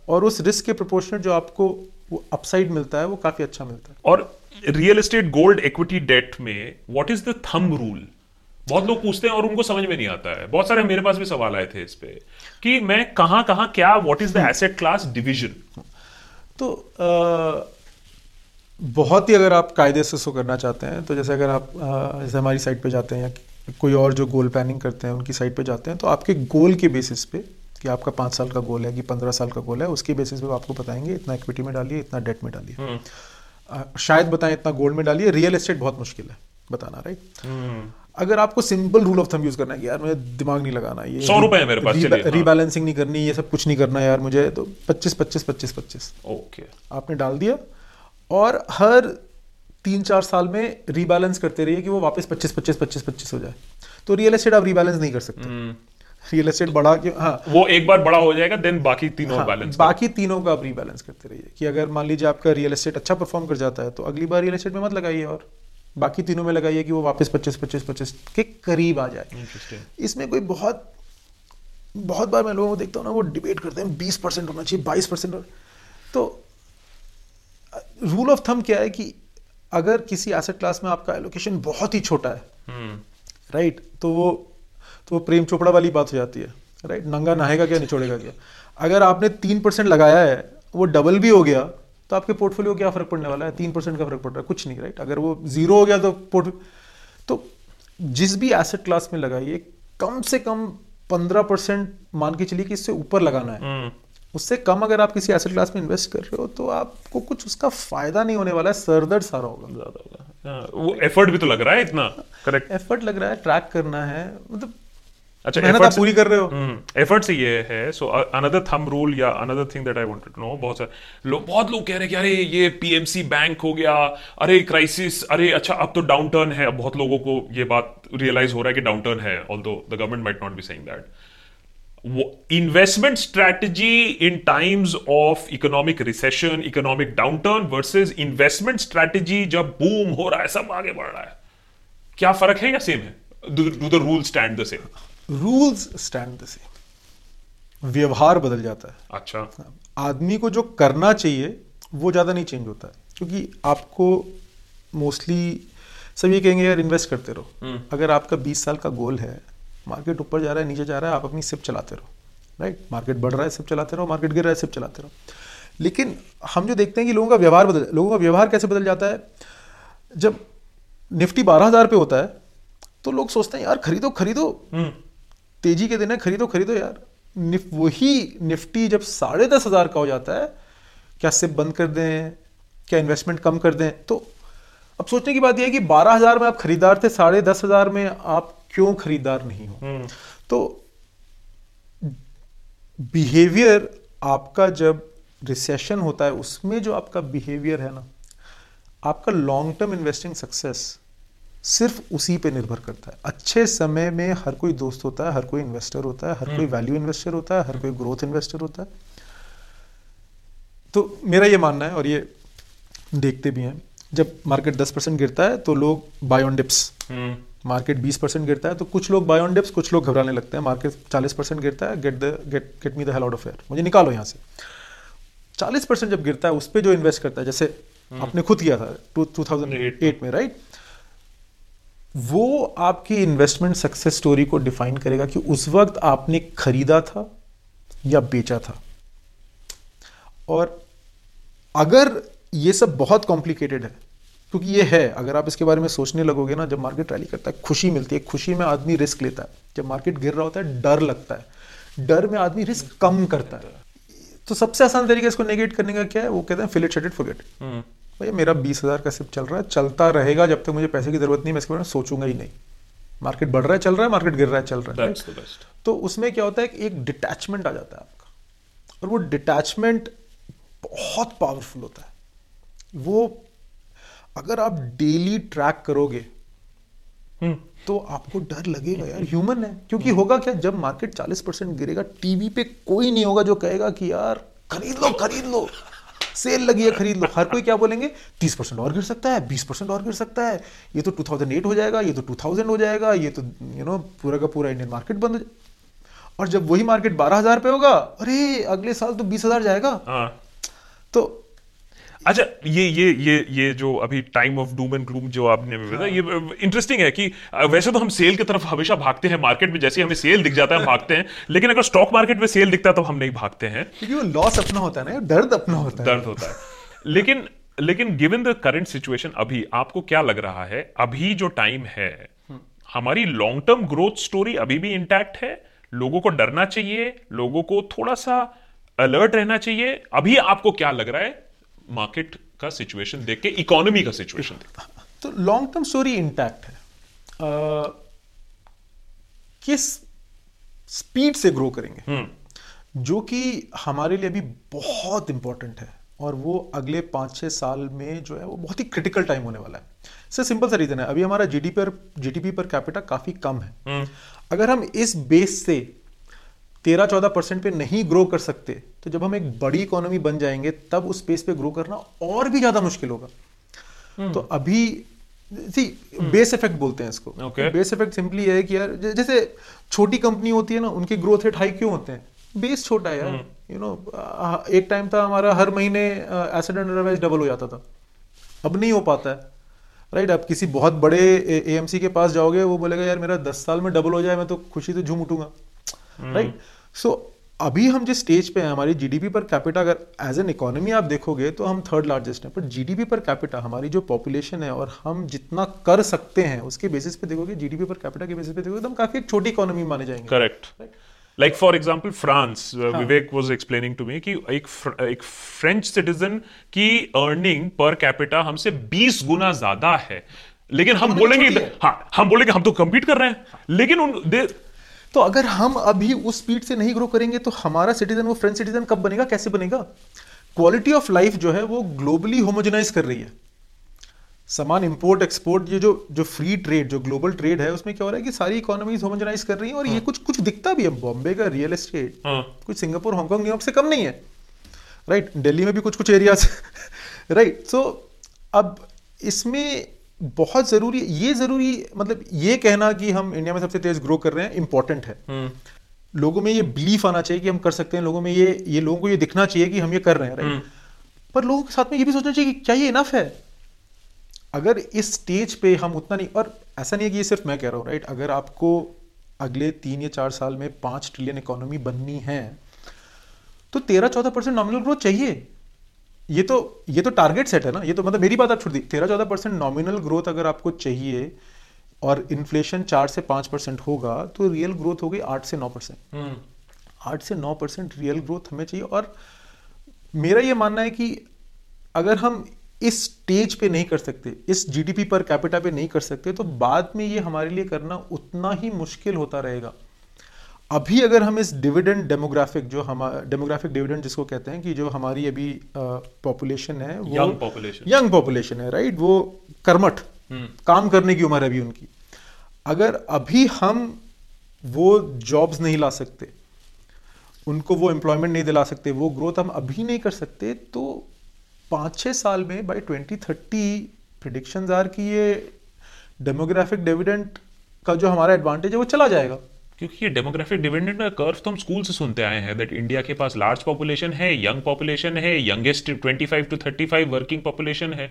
और उस रिस्क के प्रोपोर्शनल जो आपको वो अपसाइड मिलता है वो काफ़ी अच्छा मिलता है। और real estate gold equity debt में what is the thumb rule बहुत लोग पूछते हैं और उनको समझ में नहीं आता है। बहुत सारे मेरे पास भी सवाल आए थे इस पे कि मैं कहाँ कहाँ क्या what is the asset class division तो अ, बहुत ही अगर आप कायदे से सो करना चाहते हैं तो जैसे अगर आप अ, जैसे हमारी साइट पे जाते हैं या कोई और जो गोल प्लानिंग करते हैं उनकी साइट पे जाते हैं तो आपके गोल के बेसिस पे कि आपका पाँच साल का गोल है कि पंद्रह साल का गोल है उसके बेसिस पे आपको बताएँगे इतना इक्विटी में डालिए इतना डेट में डालिए। शायद बताएँ इतना गोल्ड में डालिए रियल एस्टेट बहुत मुश्किल है बताना राइट अगर आपको simple rule of thumb use करना है कि यार मुझे दिमाग नहीं लगाना ये सौ रुपए मेरे पास, हाँ। रीबैलेंसिंग नहीं करनी ये सब कुछ नहीं करना यार मुझे तो पच्चीस पच्चीस पच्चीस पच्चीस। ओके आपने डाल दिया और हर तीन चार साल में रीबैलेंस करते रहिए कि वो वापस पच्चीस पच्चीस पच्चीस पच्चीस हो जाए। तो रियल एस्टेट आप रीबैलेंस नहीं कर सकते। रियल एस्टेट बढ़ा के हाँ। वो एक बार बड़ा हो जाएगा देन बाकी तीनों हाँ, बैलेंस बाकी तीनों का आप रीबैलेंस करते रहिए कि अगर मान लीजिए आपका रियल एस्टेट अच्छा परफॉर्म कर जाता है तो अगली बार रियल एस्टेट में मत लगाइए और बाकी तीनों में लगाइए कि वो वापस पच्चीस पच्चीस पच्चीस के करीब आ जाए। इसमें कोई बहुत बहुत बार मैं लोगों को देखता हूँ ना वो डिबेट करते हैं बीस परसेंट होना चाहिए बाईस परसेंट तो रूल ऑफ़ थम क्या है कि अगर किसी एसेट क्लास में आपका एलोकेशन बहुत ही छोटा है राइट तो वो तो वो प्रेम चोपड़ा वाली बात हो जाती है राइट नंगा नहाएगा क्या निचोड़ेगा क्या? अगर आपने तीन परसेंट लगाया है वो डबल भी हो गया तो आपके पोर्टफोलियो क्या फ़र्क पड़ने वाला है? तीन परसेंट का फ़र्क पड़ रहा है कुछ नहीं राइट अगर वो ज़ीरो हो गया तो पोर्ट तो जिस भी एसेट क्लास में लगाइए कम से कम पंद्रह परसेंट मान के चलिए कि इससे ऊपर लगाना है। उससे कम अगर आप किसी एसेट क्लास में इन्वेस्ट कर रहे हो तो आपको कुछ उसका फ़ायदा नहीं होने वाला है सरदर्द सारा होगा। हाँ, वो एफर्ट भी तो लग रहा है इतना करेक्ट एफर्ट लग रहा है ट्रैक करना है मतलब अच्छा मेहनत आप पूरी कर रहे हो। एफर्ट से ये है सो अनदर थंब रूल या another thing that I wanted to know बहुत सारे लोग बहुत लोग कह रहे हैं कि अरे ये पीएमसी बैंक हो गया अरे क्राइसिस अरे अच्छा अब तो डाउन टर्न है। अब बहुत लोगों को ये बात रियलाइज़ हो रहा है कि डाउन टर्न है although the government might not be saying that investment strategy in times of economic recession economic downturn versus investment strategy जब बूम हो रहा है सब आगे बढ़ रहा है। क्या फ़र्क है या सेम है? Do the rule stand the same rules stand the same. व्यवहार बदल जाता है। अच्छा। आदमी को जो करना चाहिए वो ज़्यादा नहीं चेंज होता है। क्योंकि आपको मोस्टली सब ये कहेंगे यार इन्वेस्ट करते रहो। अगर आपका 20 साल का गोल है मार्केट ऊपर जा रहा है नीचे जा रहा है आप अपनी सिप चलाते रहो। राइट मार्केट बढ़ रहा है सिप चलाते रहो। मार्केट गिर रहा है सिप चलाते रहो। लेकिन हम जो देखते हैं कि लोगों का व्यवहार बदल लोगों का व्यवहार कैसे बदल जाता है? जब निफ्टी बारह हज़ार पे होता है तो लोग सोचते हैं यार खरीदो खरीदो। तेज़ी के दिन है खरीदो खरीदो यार। निफ वही निफ्टी जब साढ़े दस हज़ार का हो जाता है क्या सिप बंद कर दें क्या इन्वेस्टमेंट कम कर दें तो अब सोचने की बात यह है कि बारह हज़ार में आप खरीदार थे साढ़े दस हज़ार में आप क्यों खरीदार नहीं हो? तो बिहेवियर आपका जब रिसेशन होता है उसमें जो आपका बिहेवियर है ना आपका लॉन्ग टर्म इन्वेस्टिंग सक्सेस सिर्फ़ उसी पे निर्भर करता है। अच्छे समय में हर कोई दोस्त होता है हर कोई इन्वेस्टर होता है हर कोई वैल्यू इन्वेस्टर होता है हर कोई ग्रोथ इन्वेस्टर होता है। तो मेरा ये मानना है और ये देखते भी हैं। जब मार्केट 10 परसेंट गिरता है तो लोग buy on dips market 20 percent गिरता है तो कुछ लोग बाय ऑन डिप्स कुछ लोग घबराने लगते हैं। मार्केट 40 परसेंट गिरता है get the get get me the hell out of fair मुझे निकालो यहाँ से। 40 परसेंट जब गिरता है उस पर जो इन्वेस्ट करता है जैसे आपने खुद किया था टू थाउज़ेंड एट में राइट वो आपकी इन्वेस्टमेंट सक्सेस स्टोरी को डिफाइन करेगा कि उस वक्त आपने खरीदा था या बेचा था। और अगर ये सब बहुत कॉम्प्लिकेटेड है, क्योंकि ये है, अगर आप इसके बारे में सोचने लगोगे ना, जब मार्केट रैली करता है, खुशी मिलती है, खुशी में आदमी रिस्क लेता है। जब मार्केट गिर रहा होता है, डर लगता है। डर में आदमी रिस्क कम करता है। तो सबसे आसान तरीका इसको नेगेट करने का क्या है? वो कहते हैं fill it shut it forget भैया मेरा बीस हज़ार का सिप चल रहा है चलता रहेगा जब तक मुझे पैसे की ज़रूरत नहीं मैं इसके बारे में सोचूँगा ही नहीं। मार्केट बढ़ रहा है चल रहा है मार्केट गिर रहा है चल रहा है। That's तो उसमें क्या होता है कि एक डिटैचमेंट आ जाता है आपका। और वो डिटैचमेंट बहुत पावरफुल होता है। वो अगर आप डेली ट्रैक करोगे तो आपको डर लगेगा यार *laughs* ह्यूमन है। क्योंकि होगा क्या जब मार्केट 40 परसेंट गिरेगा टीवी पे कोई नहीं होगा जो कहेगा कि यार खरीद लो खरीद लो। सेल लगी है खरीद लो। हर कोई क्या बोलेंगे? 30 परसेंट और गिर सकता है 20 परसेंट और गिर सकता है। ये तो 2008 हो जाएगा ये तो 2000 हो जाएगा ये तो यू नो पूरा का पूरा इंडियन मार्केट बंद हो जाए और जब वही मार्केट 12000 पे होगा अरे अगले साल तो 20000 जाएगा। हाँ। तो अच्छा ये ये ये ये जो अभी time of doom and gloom जो आपने बताया ये इंटरेस्टिंग है कि वैसे तो हम सेल की तरफ़ हमेशा भागते हैं मार्केट में जैसे हमें सेल दिख जाता है भागते हैं लेकिन अगर स्टॉक मार्केट में सेल दिखता है तो हम नहीं भागते हैं। क्योंकि वो लॉस अपना होता है ना दर्द अपना होता है। दर्द होता है। लेकिन लेकिन गिवन द करंट सिचुएशन अभी आपको क्या लग रहा है? अभी जो टाइम है हमारी लॉन्ग टर्म ग्रोथ स्टोरी अभी भी इंटैक्ट है? लोगों को डरना चाहिए लोगों को थोड़ा सा अलर्ट रहना चाहिए? अभी आपको क्या लग रहा है? मार्केट का सिचुएशन देख के इकोनॉमी का सिचुएशन देख तो लॉन्ग टर्म स्टोरी इंटैक्ट है। अ, किस स्पीड से ग्रो करेंगे? जो कि हमारे लिए अभी बहुत इंपॉर्टेंट है और वो अगले पाँच छः साल में जो है वो बहुत ही क्रिटिकल टाइम होने वाला है। इससे सिंपल सा रीजन है। अभी हमारा जीडी पर जीडीपी पर कैपिटा काफ़ी कम है। अगर हम इस बेस से तेरह चौदह परसेंट पे नहीं ग्रो कर सकते तो जब हम एक बड़ी इकोनॉमी बन जाएँगे तब उस स्पेस पे ग्रो करना और भी ज़्यादा मुश्किल होगा। तो अभी सी बेस इफ़ेक्ट बोलते हैं इसको। Okay. बेस इफ़ेक्ट सिंपली है कि यार जैसे छोटी कंपनी होती है ना उनके ग्रोथ रेट हाई क्यों होते हैं? बेस छोटा है यार यू नो एक टाइम था हमारा हर महीने एसेट अंडर डबल हो जाता था। अब नहीं हो पाता है। राइट आप किसी बहुत बड़े एएमसी के पास जाओगे वो बोलेगा यार मेरा दस साल में डबल हो जाए मैं तो खुशी से झूम उठूँगा। राइट सो so, अभी हम जिस स्टेज पे हैं हमारी जीडीपी पर कैपिटा अगर एज एन इकोनॉमी आप देखोगे तो हम थर्ड लार्जेस्ट हैं। पर जीडीपी पर कैपिटा हमारी जो पॉपुलेशन है और हम जितना कर सकते हैं उसके बेसिस पे देखोगे जीडीपी पर कैपिटा के बेसिस पे देखोगे तो हम काफ़ी एक छोटी इकोनॉमी माने जाएँगे। Correct like for example France Vivek was explaining to me कि एक एक फ्रेंच सिटीजन की अर्निंग पर कैपिटा हमसे 20 गुना ज़्यादा है। लेकिन हम बोलेंगे हाँ। हम बोलेंगे हम तो कम्पीट कर रहे हैं। लेकिन उन तो अगर हम अभी उस स्पीड से नहीं ग्रो करेंगे तो हमारा सिटीजन वो फ्रेंच सिटीजन कब बनेगा कैसे बनेगा? क्वालिटी ऑफ़ लाइफ जो है वो ग्लोबली होमोजेनाइज कर रही है। सामान इंपोर्ट एक्सपोर्ट ये जो जो फ्री ट्रेड जो ग्लोबल ट्रेड है उसमें क्या हो रहा है कि सारी इकोनॉमीज होमोजेनाइज कर रही है और ये कुछ कुछ दिखता भी है। बॉम्बे का रियल एस्टेट हाँ। कुछ सिंगापुर हांगकॉन्ग न्यूयॉर्क से कम नहीं है। Right right? दिल्ली में भी कुछ कुछ एरियाज़ राइट सो अब इसमें बहुत ज़रूरी ये ज़रूरी मतलब ये कहना कि हम इंडिया में सबसे तेज ग्रो कर रहे हैं इंपॉर्टेंट है। लोगों में ये बिलीफ आना चाहिए कि हम कर सकते हैं लोगों में ये ये लोगों को ये दिखना चाहिए कि हम ये कर रहे हैं राइट पर लोगों के साथ में ये भी सोचना चाहिए कि क्या ये इनफ है? अगर इस स्टेज पे हम उतना नहीं और ऐसा नहीं है कि ये सिर्फ़ मैं कह रहा हूँ राइट अगर आपको अगले तीन या चार साल में पाँच ट्रिलियन इकोनॉमी बननी है तो तेरह चौदह परसेंट नॉमिनल ग्रोथ चाहिए। ये तो ये तो टारगेट सेट है ना? ये तो मतलब मेरी बात आप छोड़ दी। तेरह चौदह परसेंट नॉमिनल ग्रोथ अगर आपको चाहिए और इन्फ्लेशन चार से पाँच परसेंट होगा तो रियल ग्रोथ होगी आठ से नौ परसेंट आठ से नौ परसेंट रियल ग्रोथ हमें चाहिए और मेरा ये मानना है कि अगर हम इस स्टेज पे नहीं कर सकते इस जीडीपी पर कैपिटा पे नहीं कर सकते तो बाद में ये हमारे लिए करना उतना ही मुश्किल होता रहेगा। अभी अगर हम इस डिविडेंड डेमोग्राफिक जो हमारा डेमोग्राफिक डिविडेंड जिसको कहते हैं कि जो हमारी अभी पॉपुलेशन है वो Young population. यंग पॉपुलेशन है राइट वो कर्मठ काम करने की उम्र है अभी उनकी। अगर अभी हम वो जॉब्स नहीं ला सकते उनको वो एम्प्लॉयमेंट नहीं दिला सकते वो ग्रोथ हम अभी नहीं कर सकते तो पाँच छः साल में by twenty thirty predictions are कि ये डेमोग्राफिक डिविडेंट का जो हमारा एडवांटेज है वो चला जाएगा। क्योंकि ये डेमोग्राफिक डिविडेंड का कर्व तो हम स्कूल से सुनते आए हैं दैट इंडिया के पास लार्ज पॉपुलेशन है यंग पॉपुलेशन है यंगेस्ट 25 टू 35 वर्किंग पॉपुलेशन है।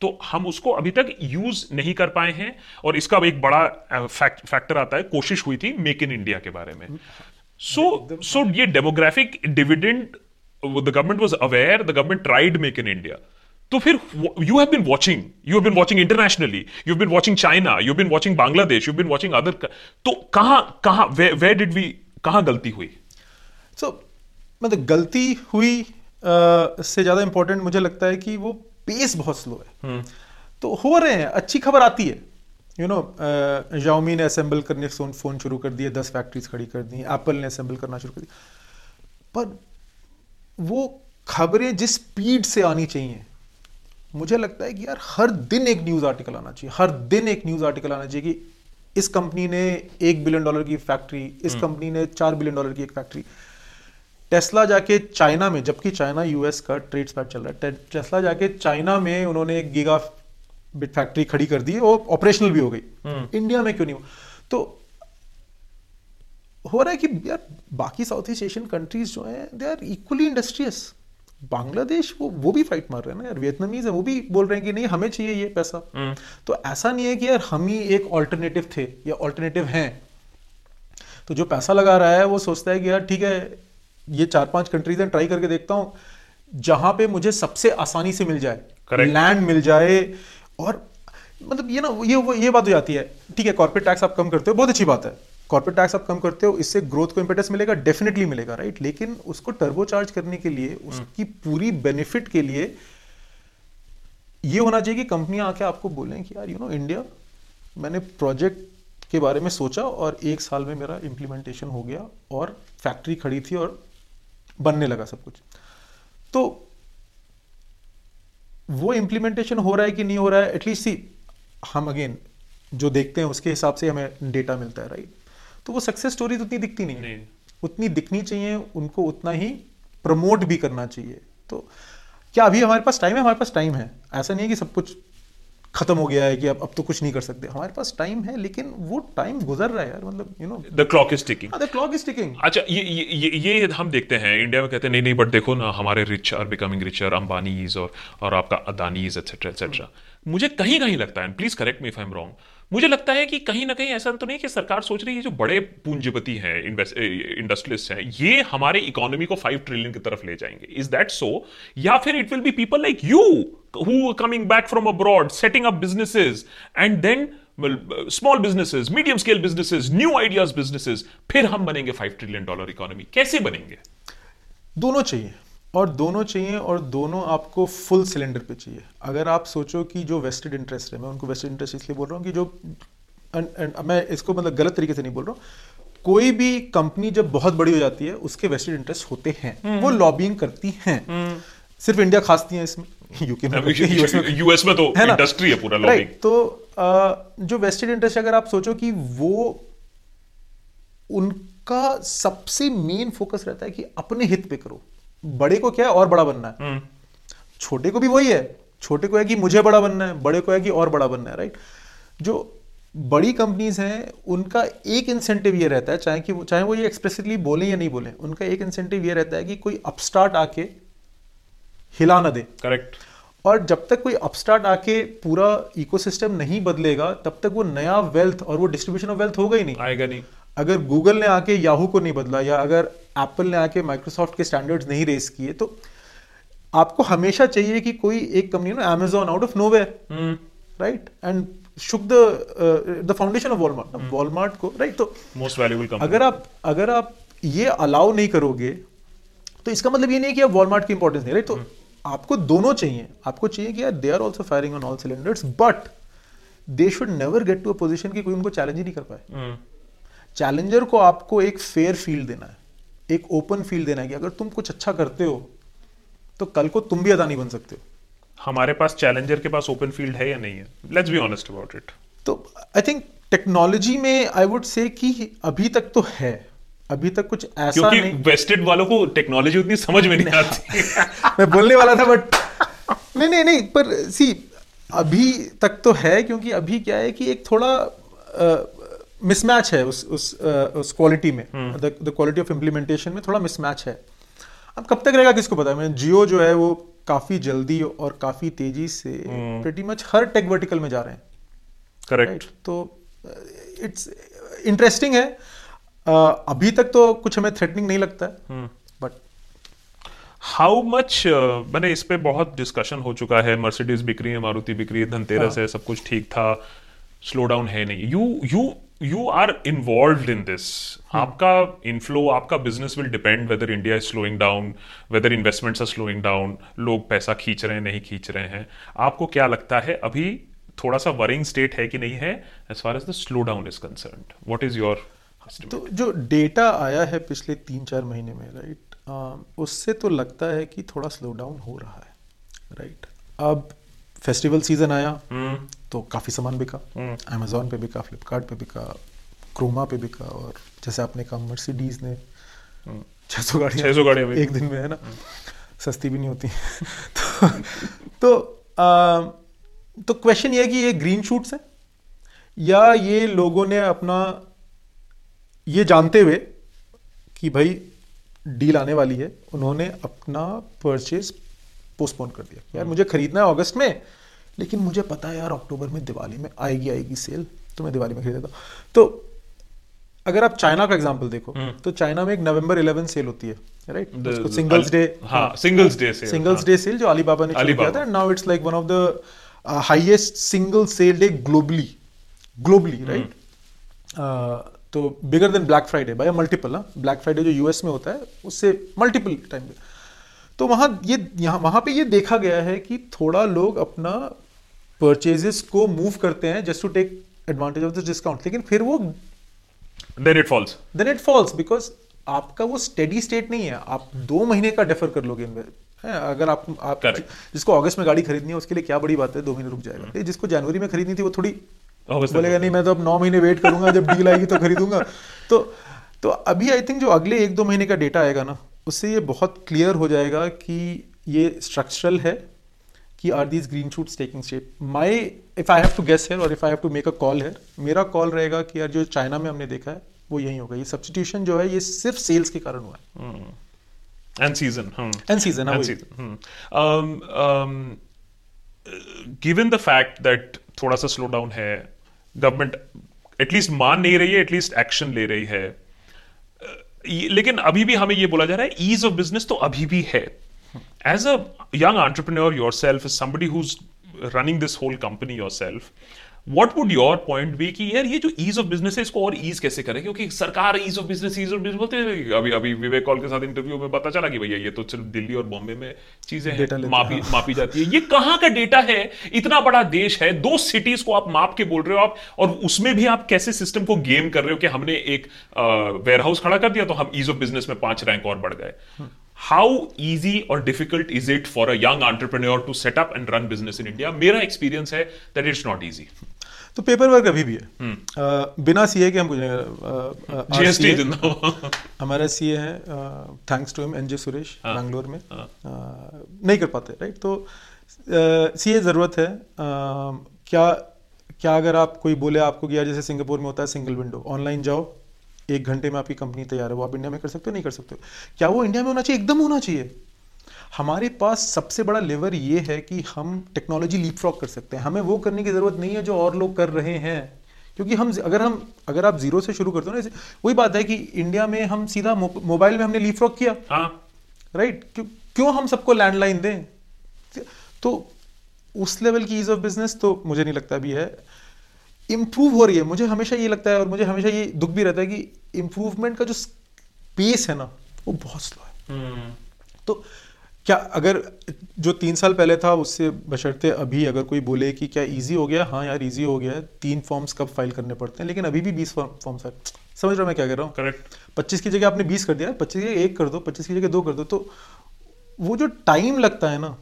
तो हम उसको अभी तक यूज़ नहीं कर पाए हैं और इसका एक बड़ा फैक्ट, फैक्टर आता है कोशिश हुई थी मेक इन इंडिया के बारे में। सो सो ये demographic dividend the government was aware the government tried make in India तो फिर you have been watching you have been watching internationally you have been watching China you been watching Bangladesh you been watching other तो कहाँ कहाँ वे डिड वी कहाँ गलती हुई? सो so, मतलब गलती हुई uh, से ज़्यादा इंपॉर्टेंट मुझे लगता है कि वो पेस बहुत स्लो है। hmm. तो हो रहे हैं अच्छी खबर आती है। यू नो जाओमी ने असेंबल करने फ़ोन शुरू कर दिए दस फैक्ट्रीज खड़ी कर दी एप्पल ने असेंबल करना शुरू कर दिया। पर वो खबरें जिस स्पीड से आनी चाहिए मुझे लगता है कि यार हर दिन एक न्यूज़ आर्टिकल आना चाहिए हर दिन एक न्यूज़ आर्टिकल आना चाहिए कि इस कंपनी ने एक बिलियन डॉलर की फैक्ट्री इस कंपनी हम्म। ने चार बिलियन डॉलर की एक फैक्ट्री टेस्ला जाके चाइना में जबकि चाइना यूएस का ट्रेड स्पैट चल रहा है टेस्ला जाके चाइना में उन्होंने एक गीगा बिट फैक्ट्री खड़ी कर दी और ऑपरेशनल भी हो गई इंडिया हम्म। में क्यों नहीं हो तो हो रहा है कि यार बाकी साउथ ईस्ट एशियन कंट्रीज़ जो हैं they are equally industrious Bangladesh वो वो भी फाइट मार रहे हैं ना यार। वियतनामीज है वो भी बोल रहे हैं कि नहीं हमें चाहिए ये पैसा। हम्म। तो ऐसा नहीं है कि यार हम ही एक ऑल्टरनेटिव थे या ऑल्टरनेटिव हैं। तो जो पैसा लगा रहा है वो सोचता है कि यार ठीक है ये चार पाँच कंट्रीज़ हैं ट्राई करके देखता हूँ। जहाँ पे मुझे सबसे आसानी से मिल जाए। लैंड मिल जाए और मतलब ये ना ये वो ये बात हो जाती है। ठीक है कॉर्पोरेट टैक्स आप कम करते हो बहुत अच्छी बात है। कॉर्पोरेट टैक्स आप कम करते हो इससे ग्रोथ को इंपेटस मिलेगा डेफिनेटली मिलेगा राइट लेकिन उसको टर्बो चार्ज करने के लिए उसकी पूरी बेनिफिट के लिए ये होना चाहिए कि कंपनियाँ आके आपको बोलें कि यार यू नो इंडिया मैंने प्रोजेक्ट के बारे में सोचा और एक साल में मेरा इम्प्लीमेंटेशन हो गया और फैक्ट्री खड़ी थी और बनने लगा सब कुछ। तो वो इम्प्लीमेंटेशन हो रहा है कि नहीं हो रहा है? एटलीस्ट सी हम अगेन जो देखते हैं उसके हिसाब से हमें डेटा मिलता है राइट तो वो सक्सेस स्टोरीज उतनी दिखती नहीं, नहीं। उतनी दिखनी चाहिए उनको उतना ही प्रमोट भी करना चाहिए। तो क्या अभी हमारे पास टाइम है? हमारे पास टाइम है। ऐसा नहीं है कि सब कुछ खत्म हो गया है कि अब अब तो कुछ नहीं कर सकते। हमारे पास टाइम है लेकिन वो टाइम गुजर रहा है यार। मतलब you know the clock is ticking the clock is ticking अच्छा ये ये ये हम देखते हैं। इंडिया में कहते हैं नहीं नहीं बट देखो ना हमारे rich are becoming richer Ambanis और और आपका अदानीज एक्सेट्रा एक्सेट्रा मुझे कहीं कहीं लगता है please correct me if I am wrong मुझे लगता है कि कहीं ना कहीं ऐसा तो नहीं कि सरकार सोच रही है जो बड़े पूंजीपति हैं इंडस्ट्रियलिस्ट हैं, ये हमारे इकोनॉमी को फाइव ट्रिलियन की तरफ़ ले जाएँगे। इज़ दैट सो या फिर it will be people like you who coming back from abroad setting up businesses and then small businesses medium scale businesses new ideas businesses फिर हम बनेंगे फाइव ट्रिलियन डॉलर इकोनॉमी कैसे बनेंगे? दोनों चाहिए। और दोनों चाहिए और दोनों आपको फुल सिलेंडर पे चाहिए। अगर आप सोचो कि जो वेस्टेड इंटरेस्ट है मैं उनको वेस्टेड इंटरेस्ट इसलिए बोल रहा हूँ कि जो and, and, मैं इसको मतलब गलत तरीके से नहीं बोल रहा हूँ। कोई भी कंपनी जब बहुत बड़ी हो जाती है उसके वेस्टेड इंटरेस्ट होते हैं। हम्म। वो लॉबिंग करती हैं। हम्म। सिर्फ़ इंडिया खासती है इसमें। यूके में यूएस में *laughs* यूएस में तो है इंडस्ट्री है पूरा लॉबिंग तो जो वेस्टेड इंटरेस्ट अगर आप सोचो कि वो उनका सबसे मेन फोकस रहता है कि अपने हित पे करो। बड़े को क्या है और बड़ा बनना है। हम्म। छोटे को भी वही है छोटे को है कि मुझे बड़ा बनना है बड़े को है कि और बड़ा बनना है राइट जो बड़ी कंपनीज़ हैं उनका एक इंसेंटिव ये रहता है चाहे कि चाहे वो ये एक्सप्रेसिवली बोले या नहीं बोले उनका एक इंसेंटिव ये रहता है कि कोई अपस्टार्ट आके हिला ना दे। करेक्ट और जब तक कोई अपस्टार्ट आके पूरा इकोसिस्टम नहीं बदलेगा तब तक वो नया वेल्थ और वो डिस्ट्रीब्यूशन ऑफ़ वेल्थ होगा ही नहीं। आएगा नहीं। अगर गूगल ने आके याहू को नहीं बदला या अगर एप्पल ने आके माइक्रोसॉफ्ट के स्टैंडर्ड्स नहीं रेस किए तो आपको हमेशा चाहिए कि कोई एक कंपनी ना Amazon out of nowhere right and shook the the foundation of Walmart Walmart को राइट तो मोस्ट वैल्यूबल अगर आप अगर आप ये अलाउ नहीं करोगे तो इसका मतलब ये नहीं कि आप वॉलमार्ट की इंपॉर्टेंस नहीं राइट तो hmm. आपको दोनों चाहिए। आपको चाहिए कि यार they are also firing on all cylinders but they should never get to a position कि कोई उनको चैलेंज ही नहीं कर पाए। hmm. चैलेंजर को आपको एक फेयर फ़ील्ड देना है एक ओपन फ़ील्ड देना है कि अगर तुम कुछ अच्छा करते हो तो कल को तुम भी अदानी बन सकते हो। हमारे पास चैलेंजर के पास ओपन फ़ील्ड है या नहीं है? Let's be honest about it तो आई थिंक टेक्नोलॉजी में आई वुड से कि अभी तक तो है अभी तक कुछ ऐसा क्योंकि नहीं। वेस्टेड वालों को टेक्नोलॉजी उतनी समझ में नहीं आती। *laughs* मैं बोलने वाला था बट नहीं नहीं नहीं पर सी अभी तक तो है क्योंकि अभी क्या है कि एक थोड़ा मिसमैच है उस उस उस क्वालिटी में। द क्वालिटी ऑफ़ इम्प्लीमेंटेशन में थोड़ा मिसमैच है। अब कब तक रहेगा किसको पता? है मैं जियो जो है वो काफ़ी जल्दी और काफ़ी तेज़ी से प्रेटी मच हर टेक वर्टिकल में जा रहे हैं। करेक्ट राइट तो इट्स इंटरेस्टिंग है। uh, अभी तक तो कुछ हमें थ्रेटनिंग नहीं लगता। है बट हाउ मच मैंने इस पे बहुत डिस्कशन हो चुका है। मर्सिडीज बिक्री है मारुति बिक्री है धनतेरस है। सब कुछ ठीक था। स्लो डाउन है नहीं। You you you are involve in this आपका इनफ्लो आपका business will depend whether India is slowing down whether investments are slowing down लोग पैसा खींच रहे हैं नहीं खींच रहे हैं। आपको क्या लगता है अभी थोड़ा सा वरिंग स्टेट है कि नहीं है as far as the slow down is concern what is your तो जो डेटा आया है पिछले तीन चार महीने में राइट right, उससे तो लगता है कि थोड़ा स्लो डाउन हो रहा है राइट right? अब फेस्टिवल सीज़न आया। तो काफ़ी सामान बिका अमेजोन पे बिका फ्लिपकार्ट पे बिका क्रोमा पे बिका और जैसे आपने कहा मर्सिडीज ने छः सौ गाड़ियाँ 600 गाड़ियाँ बिकी। एक दिन में है ना? सस्ती भी नहीं होती। *laughs* तो तो आ, तो क्वेश्चन ये है कि ये ग्रीन शूट्स हैं? या ये लोगों ने अपना ये जानते हुए कि भाई डील आने वाली है उन्होंने अपना परचेज पोस्टपोन कर दिया। यार मुझे खरीदना है अगस्त में लेकिन मुझे पता है यार अक्टूबर में दिवाली में आएगी आएगी सेल तो मैं दिवाली में खरीद हूँ। तो अगर आप चाइना का एग्ज़ाम्पल देखो तो चाइना में एक नवंबर 11 सेल होती है राइट The- सिंगल्स डे हाँ singles day singles day sale जो अलीबाबा ने शुरू किया था now it's like one of the highest single sale day globally globally right तो bigger than Black Friday by multiple ना ब्लैक फ्राइडे जो यूएस में होता है उससे मल्टीपल टाइम तो वहाँ ये यहाँ वहाँ पे ये देखा गया है कि थोड़ा लोग अपना परचेजेस को मूव करते हैं just to take advantage of this discount लेकिन फिर वो then it falls then it falls because आपका वो स्टेडी स्टेट नहीं है। आप दो महीने का डेफर कर लोगे। अगर आप आप Correct. जिसको अगस्त में गाड़ी खरीदनी है उसके लिए क्या बड़ी बात है? दो महीने रुक जाएगा। ये जिसको जनवरी में खरीदनी थी वो थोड़ी बोलेगा नहीं मैं तो अब नौ महीने वेट करूँगा जब डील आएगी तो खरीदूँगा। तो तो अभी आई थिंक जो अगले एक दो महीने का डेटा आएगा ना उससे ये बहुत क्लियर हो जाएगा कि ये स्ट्रक्चरल है। कि are these green shoots taking shape my if I have to guess है और if I have to make a call है मेरा कॉल रहेगा कि यार जो चाइना में हमने देखा है वो यही होगा। ये सब्सटीट्यूशन जो है ये सिर्फ़ सेल्स के कारण हुआ है। End season end season um, uh, given the fact that थोड़ा सा स्लो डाउन है गवर्नमेंट एटलीस्ट मान नहीं रही है एटलीस्ट एक्शन ले रही है लेकिन अभी भी हमें ये बोला जा रहा है ईज ऑफ़ बिज़नेस तो अभी भी है। A young entrepreneur yourself somebody who's running this whole company yourself what would your point be कि यार ये जो ईज ऑफ़ बिज़नेस है इसको और ईज कैसे करें? क्योंकि सरकार ease of business ease of business बोलते हैं अभी अभी विवेक कॉल के साथ इंटरव्यू में पता चला कि भैया ये तो सिर्फ़ दिल्ली और बॉम्बे में चीज़ें हैं लेते मापी हैं, मापी जाती है। ये कहाँ का डेटा है? इतना बड़ा देश है दो सिटीज़ को आप माप के बोल रहे हो आप और उसमें भी आप कैसे सिस्टम को गेम कर रहे हो कि हमने एक वेयर हाउस खड़ा कर दिया तो हम ईज ऑफ़ बिज़नेस में पाँच रैंक और बढ़ गए। हाउ इजी और difficult is it for a young entrepreneur to set up and run business in India मेरा एक्सपीरियंस है दैट इट्स नॉट ईजी तो पेपर वर्क अभी भी है। अ, बिना सीए के हम कुछ *laughs* जीएसटी *laughs* हमारा सी है thanks to him NJ Suresh हाँ। बैंगलोर में। अ, नहीं कर पाते राइट तो सी ए ज़रूरत है। अ, क्या क्या अगर आप कोई बोले आपको कि यार जैसे सिंगापुर में होता है सिंगल विंडो ऑनलाइन जाओ एक घंटे में आपकी कंपनी तैयार है वो आप इंडिया में कर सकते हो नहीं कर सकते हो। क्या वो इंडिया में होना चाहिए? एकदम होना चाहिए। हमारे पास सबसे बड़ा लेवर ये है कि हम टेक्नोलॉजी लीप फ्रॉक कर सकते हैं। हमें वो करने की ज़रूरत नहीं है जो और लोग कर रहे हैं। क्योंकि हम अगर हम अगर आप ज़ीरो से शुरू करते हो ना वही बात है कि इंडिया में हम सीधा मोबाइल में हमने लीप फ्रॉक किया। हाँ। राइट क्यों क्यों हम सबको लैंडलाइन दें? तो उस लेवल की ईज ऑफ़ बिज़नेस तो मुझे नहीं लगता अभी है। इम्प्रूव हो रही है। मुझे हमेशा ये लगता है और मुझे हमेशा ये दुख भी रहता है कि इम्प्रूवमेंट का जो पेस है ना वो बहुत स्लो है। तो क्या अगर जो तीन साल पहले था उससे बशर्ते अभी अगर कोई बोले कि क्या इजी हो गया? हाँ यार इजी हो गया है। तीन फॉर्म्स कब फ़ाइल करने पड़ते हैं? लेकिन अभी भी बीस फॉर्म्स है। समझ रहा हूँ मैं क्या कह रहा हूँ? करेक्ट पच्चीस की जगह आपने बीस कर दिया पच्चीस की जगह एक कर दो पच्चीस की जगह दो कर दो। तो वो जो टाइम लगता है ना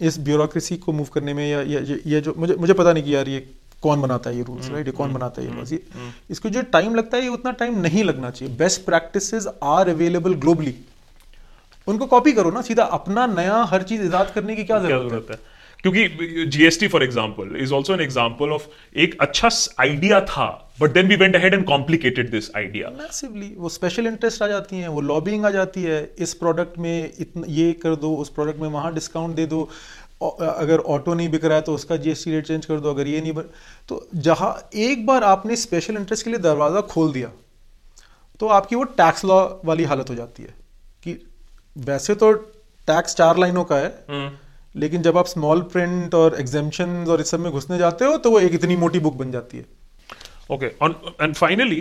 इस ब्यूरोक्रेसी को मूव करने में या या ये ये जो मुझे मुझे पता नहीं कि यार ये कौन बनाता है ये रूल्स राइट ये कौन बनाता है ये laws, ये इसको जो टाइम लगता है ये उतना टाइम नहीं लगना चाहिए। Best practices are available globally उनको कॉपी करो ना सीधा अपना नया हर चीज़ इजाद करने की क्या ज़रूरत है? क्योंकि GST for example is also an example of एक अच्छा आइडिया था but then we went ahead and complicated this idea massively वो स्पेशल इंटरेस्ट आ जाती हैं वो लॉबिंग आ जाती है इस प्रोडक्ट में इतना ये कर दो उस प्रोडक्ट में वहाँ डिस्काउंट दे दो। अगर ऑटो नहीं बिक रहा है तो उसका जीएसटी रेट चेंज कर दो अगर ये नहीं बन तो जहाँ एक बार आपने स्पेशल इंटरेस्ट के लिए दरवाज़ा खोल दिया तो आपकी वो टैक्स लॉ वाली हालत हो जाती है कि वैसे तो टैक्स चार लाइनों का है लेकिन जब आप स्मॉल प्रिंट और एग्जामेशन और इस सब में घुसने जाते हो तो वो एक इतनी मोटी बुक बन जाती है। Okay and finally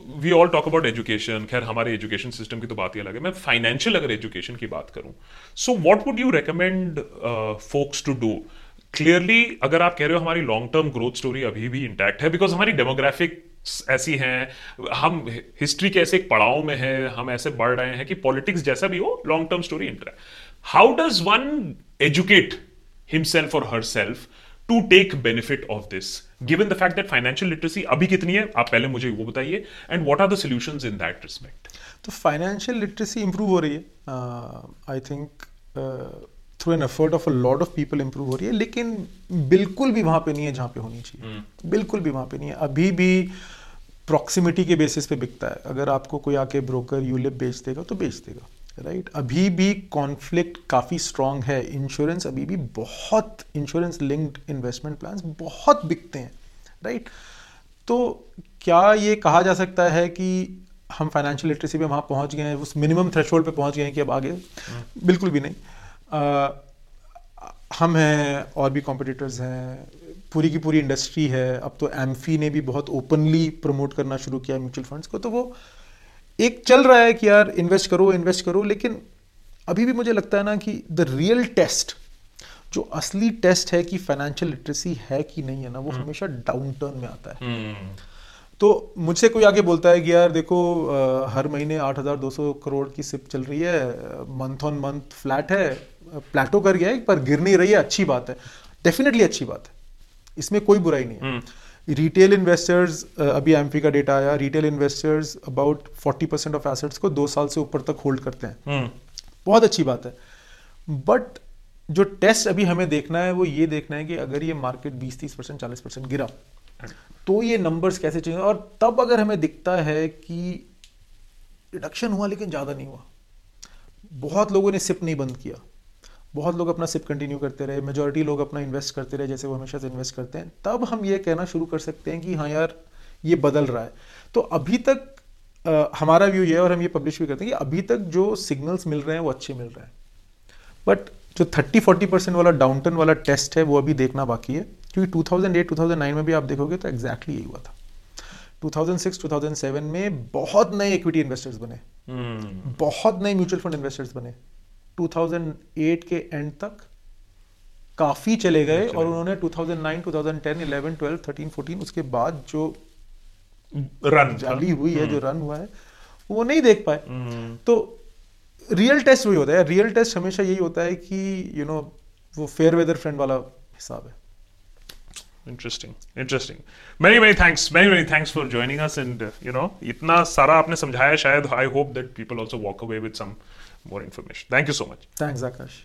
we all talk about education खैर, हमारे एजुकेशन सिस्टम की तो बात ही अलग है। मैं फाइनेंशियल अगर एजुकेशन की बात करूँ so what would you recommend folks to do clearly अगर आप कह रहे हो हमारी लॉन्ग टर्म ग्रोथ स्टोरी अभी भी इंटैक्ट है बिकॉज़ हमारी डेमोग्राफिक ऐसी हैं, हम हिस्ट्री के ऐसे एक पड़ाव में है, हम ऐसे बढ़ रहे हैं कि पॉलिटिक्स जैसा भी हो long term story interact how does one educate himself और herself to take benefit of this given the fact that financial literacy अभी कितनी है? आप पहले मुझे वो बताइए। And what are the solutions in that respect तो फाइनेंशियल लिटरेसी इंप्रूव हो रही है। I think through an effort of a lot of people improve हो रही है। लेकिन बिल्कुल भी वहाँ पे नहीं है जहाँ पे होनी चाहिए। Hmm. बिल्कुल भी वहाँ पे नहीं है। अभी भी प्रॉक्सिमिटी के बेसिस पे बिकता है। अगर आपको कोई आके ब्रोकर यूलिप बेच देगा तो बेच देगा। Right right? अभी भी कॉन्फ्लिक्ट काफ़ी स्ट्रांग है। इंश्योरेंस अभी भी बहुत इंश्योरेंस लिंक्ड इन्वेस्टमेंट प्लान्स बहुत बिकते हैं। Right right? तो क्या ये कहा जा सकता है कि हम फाइनेंशियल लिटरेसी पे वहाँ पहुँच गए हैं उस मिनिमम थ्रेशोल्ड पे पहुँच गए हैं कि अब आगे? बिल्कुल भी नहीं। आ, हम हैं और भी कॉम्पिटिटर्स हैं। पूरी की पूरी इंडस्ट्री है। अब तो एम्फी ने भी बहुत ओपनली प्रमोट करना शुरू किया म्यूचुअल फंड्स को। तो वो एक चल रहा है कि यार इन्वेस्ट करो इन्वेस्ट करो लेकिन अभी भी मुझे लगता है ना कि द रियल टेस्ट जो असली टेस्ट है कि फाइनेंशियल लिटरेसी है कि नहीं है ना वो हमेशा डाउन टर्न में आता है। तो मुझसे कोई आगे बोलता है कि यार देखो अ, हर महीने 8,200 करोड़ की सिप चल रही है मंथ ऑन मंथ फ्लैट है प्लेटो कर गया है पर गिर नहीं रही है अच्छी बात है। डेफिनेटली अच्छी बात है। इसमें कोई बुराई नहीं है। रिटेल इन्वेस्टर्स अभी एम्फी का डेटा आया retail investors about 40 percent of assets को दो साल से ऊपर तक होल्ड करते हैं। बहुत अच्छी बात है। बट जो टेस्ट अभी हमें देखना है वो ये देखना है कि अगर ये मार्केट 20-30 परसेंट चालीस परसेंट गिरा तो ये नंबर्स कैसे चेंज और तब अगर हमें दिखता है कि रिडक्शन हुआ लेकिन ज़्यादा नहीं हुआ। बहुत लोगों ने सिप नहीं बंद किया। बहुत लोग अपना सिप कंटिन्यू करते रहे मेजोरिटी लोग अपना इन्वेस्ट करते रहे जैसे वो हमेशा से इन्वेस्ट करते हैं। तब हम ये कहना शुरू कर सकते हैं कि हाँ यार ये बदल रहा है। तो अभी तक अ, हमारा व्यू ये है और हम ये पब्लिश भी करते हैं कि अभी तक जो सिग्नल्स मिल रहे हैं वो अच्छे मिल रहे हैं। बट जो 30-40 परसेंट वाला डाउनटर्न वाला टेस्ट है वो अभी देखना बाकी है। क्योंकि 2008-2009 में भी आप देखोगे तो एग्जैक्टली यही हुआ था। 2006-2007 में बहुत नए इक्विटी इन्वेस्टर्स बने। hmm. बहुत नए म्यूचुअल फंड इन्वेस्टर्स बने। 2008 के एंड तक काफ़ी चले गए और उन्होंने 2009, 2010, 11, 12, 13, 14 उसके बाद जो रन जाली हुई है जो रन हुआ है वो नहीं देख पाए। तो रियल टेस्ट वही होता है। रियल टेस्ट हमेशा यही होता है कि यू you नो know, वो फेयर वेदर फ्रेंड वाला हिसाब है। Interesting interesting many many thanks many many thanks for joining us and you know इतना सारा आपने समझाया शायद। I hope that people also walk away with some more information. Thank you so much. Thanks, Akash.